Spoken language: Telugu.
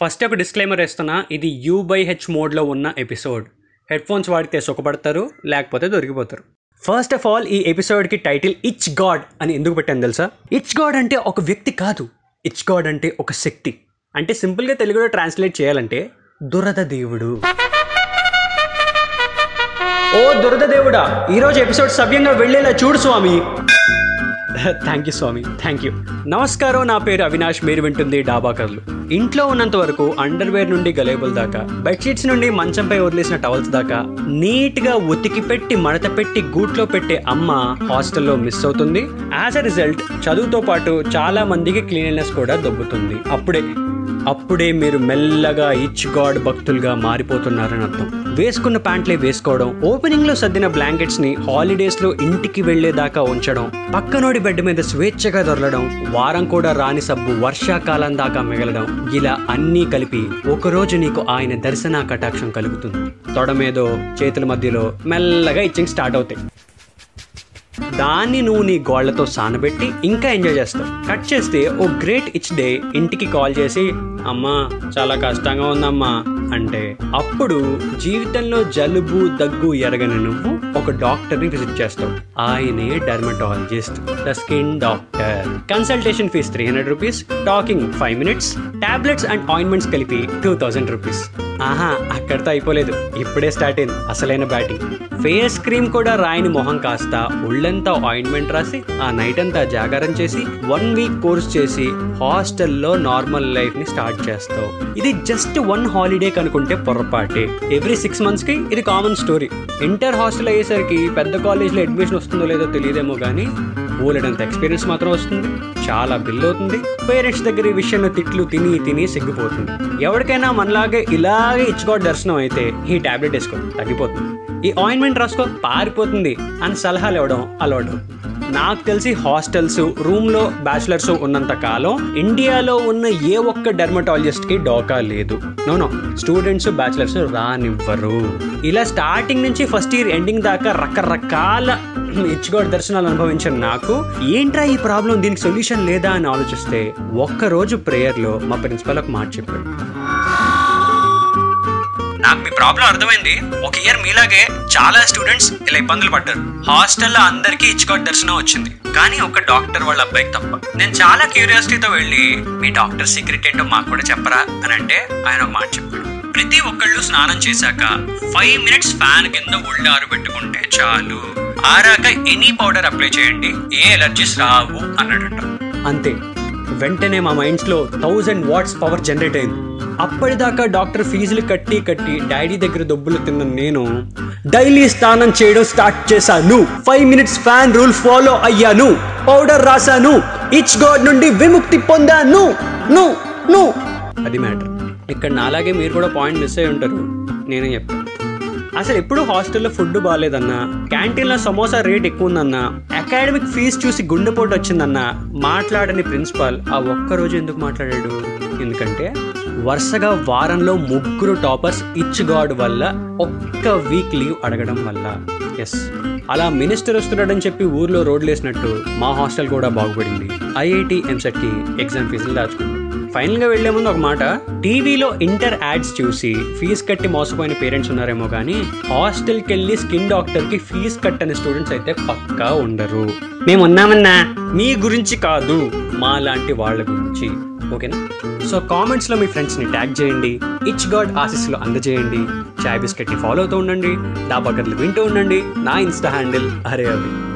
ఫస్ట్ ఒక డిస్క్లైమర్ ఇస్తున్నా ఇది యూ బై హెచ్ మోడ్లో ఉన్న ఎపిసోడ్ హెడ్ ఫోన్స్ వాడితే సుఖపడతారు లేకపోతే దొరికిపోతారు. ఫస్ట్ ఆఫ్ ఆల్ ఈ ఎపిసోడ్కి టైటిల్ ఇచ్ గాడ్ అని ఎందుకు పెట్టాను తెలుసా? ఇచ్ గాడ్ అంటే ఒక వ్యక్తి కాదు. ఇచ్ గాడ్ అంటే ఒక శక్తి. అంటే సింపుల్గా తెలుగులో ట్రాన్స్లేట్ చేయాలంటే దురద దేవుడు. ఓ దురద దేవుడా ఈరోజు ఎపిసోడ్ సవ్యంగా వెళ్ళేలా చూడు స్వామి. థ్యాంక్ యూ స్వామి థ్యాంక్ యూ నమస్కారం నా పేరు అవినాష్. మీరు వింటుంది డాబాకర్లు. ఇంట్లో ఉన్నంత వరకు అండర్వేర్ నుండి గలేబుల్ దాకా బెడ్షీట్స్ నుండి మంచంపై వదిలేసిన టవల్స్ దాకా నీట్గా ఉతికి పెట్టి మడత పెట్టి గూట్లో పెట్టే అమ్మ హాస్టల్లో మిస్ అవుతుంది. యాజ్ అ రిజల్ట్ చదువుతో పాటు చాలా మందికి క్లీనినెస్ కూడా దొబ్బుతుంది. అప్పుడే అప్పుడే మీరు మెల్లగా ఇచ్ గాడ్ భక్తులుగా మారిపోతున్నారని అర్థం. వేసుకున్న ప్యాంట్లే వేసుకోవడం ఓపెనింగ్లో సర్దిన బ్లాంకెట్స్ని హాలిడేస్లో ఇంటికి వెళ్ళేదాకా ఉంచడం పక్కనోడి బెడ్ మీద స్వేచ్ఛగా దొరలడం వారం కూడా రాని సబ్బు వర్షాకాలం దాకా మిగలడం ఇలా అన్నీ కలిపి ఒకరోజు నీకు ఆయన దర్శన కటాక్షం కలుగుతుంది. తొడ మీదో చేతుల మధ్యలో మెల్లగా ఇచ్చింగ్ స్టార్ట్ అవుతాయి. దాన్ని నువ్వు నీ గోళ్ళతో సానబెట్టి ఇంకా ఎంజాయ్ చేస్తావు. కట్ చేస్తే ఓ గ్రేట్ ఇచ్ డే ఇంటికి కాల్ చేసి అమ్మా చాలా కష్టంగా ఉందమ్మా. అంటే అప్పుడు జీవితంలో జలుబు దగ్గు ఎరగని నువ్వు ఒక డాక్టర్ని విజిట్ చేస్తావు. ఆయనే dermatologist the skin doctor. Consultation fee three hundred rupees talking five minutes tablets and ointments కలిపి టూ థౌజండ్ రూపీస్ ఆహా అక్కడితో అయిపోలేదు. ఇప్పుడే స్టార్ట్ అయింది అసలైన బ్యాటింగ్. ఫేస్ క్రీమ్ కూడా రాయని మొహం కాస్త ఒళ్ళంతా ఆయింట్మెంట్ రాసి ఆ నైట్ అంతా జాగారం చేసి వన్ వీక్ కోర్స్ చేసి హాస్టల్లో నార్మల్ లైఫ్ని స్టార్ట్ చేస్తావు. ఇది జస్ట్ వన్ హాలిడే కనుకుంటే పొరపాటే. ఎవ్రీ సిక్స్ మంత్స్కి ఇది కామన్ స్టోరీ. ఇంటర్ హాస్టల్ అయ్యేసరికి పెద్ద కాలేజ్లో అడ్మిషన్ వస్తుందో లేదో తెలియదేమో కానీ బోలెడంత ఎక్స్పీరియన్స్ మాత్రం వస్తుంది. చాలా బిల్ అవుతుంది పేరెంట్స్ దగ్గర ఈ విషయంలో తిట్లు తిని తిని సిగ్గిపోతుంది. ఎవరికైనా మనలాగే ఇలాగే ఇచ్చుకో దర్శనం అయితే ఈ టాబ్లెట్ వేసుకో తగ్గిపోతుంది. ఈ ఆయింట్మెంట్ రాసుకో పారిపోతుంది అని సలహాలు ఇవ్వడం అలవడం నాకు తెలిసి హాస్టల్స్ రూమ్లో బ్యాచిలర్స్ బ్యాచులర్స్ ఉన్నంత కాలం ఇండియాలో ఉన్న ఏ ఒక్క డెర్మటాలజిస్ట్కి డోకా లేదు. నోనో స్టూడెంట్స్ బ్యాచులర్స్ రానివ్వరు. ఇలా స్టార్టింగ్ నుంచి ఫస్ట్ ఇయర్ ఎండింగ్ దాకా రకరకాల ఇచ్చుకోడు దర్శనాలు అనుభవించిన నాకు ఏంట్రా ఈ ప్రాబ్లం? దీనికి సొల్యూషన్ లేదా? అని ఆలోచిస్తే ఒక్కరోజు ప్రేయర్లో మా ప్రిన్సిపల్ ఒక మాట చెప్పాడు. నాకు మీ ప్రాబ్లం అర్థమైంది. ఒక ఇయర్ మీలాగే చాలా స్టూడెంట్స్ ఇలా ఇబ్బందులు పడ్డారు. హాస్టల్లో అందరికీ ఇచ్చుకోట్ దర్శనం వచ్చింది. కానీ ఒక డాక్టర్ వాళ్ళ అబ్బాయికి తప్ప. నేను చాలా క్యూరియాసిటీతో వెళ్ళి మీ డాక్టర్ సీక్రెట్ ఏంటో మాకు కూడా చెప్పరా? అని అంటే ఆయన ఒక మాట చెప్పాడు. ప్రతి ఒక్కళ్ళు స్నానం చేశాక ఫైవ్ మినిట్స్ ఫ్యాన్ కింద ఒళ్ళు ఆరబెట్టుకుంటే చాలు. ఆరాక ఎనీ పౌడర్ అప్లై చేయండి. ఏ ఎలర్జీస్ రావు అన్నాడట. అంతే. వెంటనే మా మైండ్స్లో థౌజండ్ వాట్స్ పవర్ జనరేట్ అయింది. అప్పటిదాకా డాక్టర్ ఫీజులు కట్టి కట్టి డాడీ దగ్గర దొబ్బులు తిన్న నేను డైలీ స్నానం చేయడం స్టార్ట్ చేశాను. Five minutes fan rule follow అయ్యాను. పౌడర్ రాశాను. ఇచ్ గాడ్ నుండి విముక్తి పొందాను. ను ను. అది మ్యాటర్. ఇక్కడ నాలాగే మీరు కూడా పాయింట్ మిస్ అయి ఉంటారు. నేనే చెప్తాను అసలు ఎప్పుడు హాస్టల్లో ఫుడ్ బాగాలేదన్నా? క్యాంటీన్లో సమోసా రేట్ ఎక్కువ ఉందన్నా అకాడమిక్ ఫీజు చూసి గుండెపోటు వచ్చిందన్నా? మాట్లాడని ప్రిన్సిపాల్ ఆ ఒక్క రోజు ఎందుకు మాట్లాడాడు? ఎందుకంటే వరుసగా వారంలో ముగ్గురు టాపర్స్ ఇచ్ గాడ్ వల్ల ఒక్క వీక్ లీవ్ అడగడం వల్ల. ఎస్. అలా మినిస్టర్ వస్తున్నాడని చెప్పి ఊర్లో రోడ్లు వేసినట్టు మా హాస్టల్ కూడా బాగుపడింది. ఐఐటి ఎంసెట్కి ఎగ్జామ్ ఫీజులు దాచుకుంది. ఫైనల్గా వెళ్ళే ముందు ఒక మాట. టీవీలో ఇంటర్ యాడ్స్ చూసి ఫీజు కట్టి మోసపోయిన పేరెంట్స్ ఉన్నారేమో కానీ హాస్టల్కి వెళ్ళి స్కిన్ డాక్టర్కి కట్టని స్టూడెంట్స్ అయితే పక్కా ఉండరు. మేము ఉన్నామన్నా? మీ గురించి కాదు మా లాంటి వాళ్ళ గురించి. ఓకేనా? సో కామెంట్స్లో మీ ఫ్రెండ్స్ని ట్యాగ్ చేయండి. ఇచ్ గాడ్ ఆశీస్సులు అందజేయండి. చాయ్ బిస్కెట్ని ఫాలో అవుతూ ఉండండి. డాబాకర్లు వింటూ ఉండండి. నా ఇన్స్టా హ్యాండిల్ అరే అవి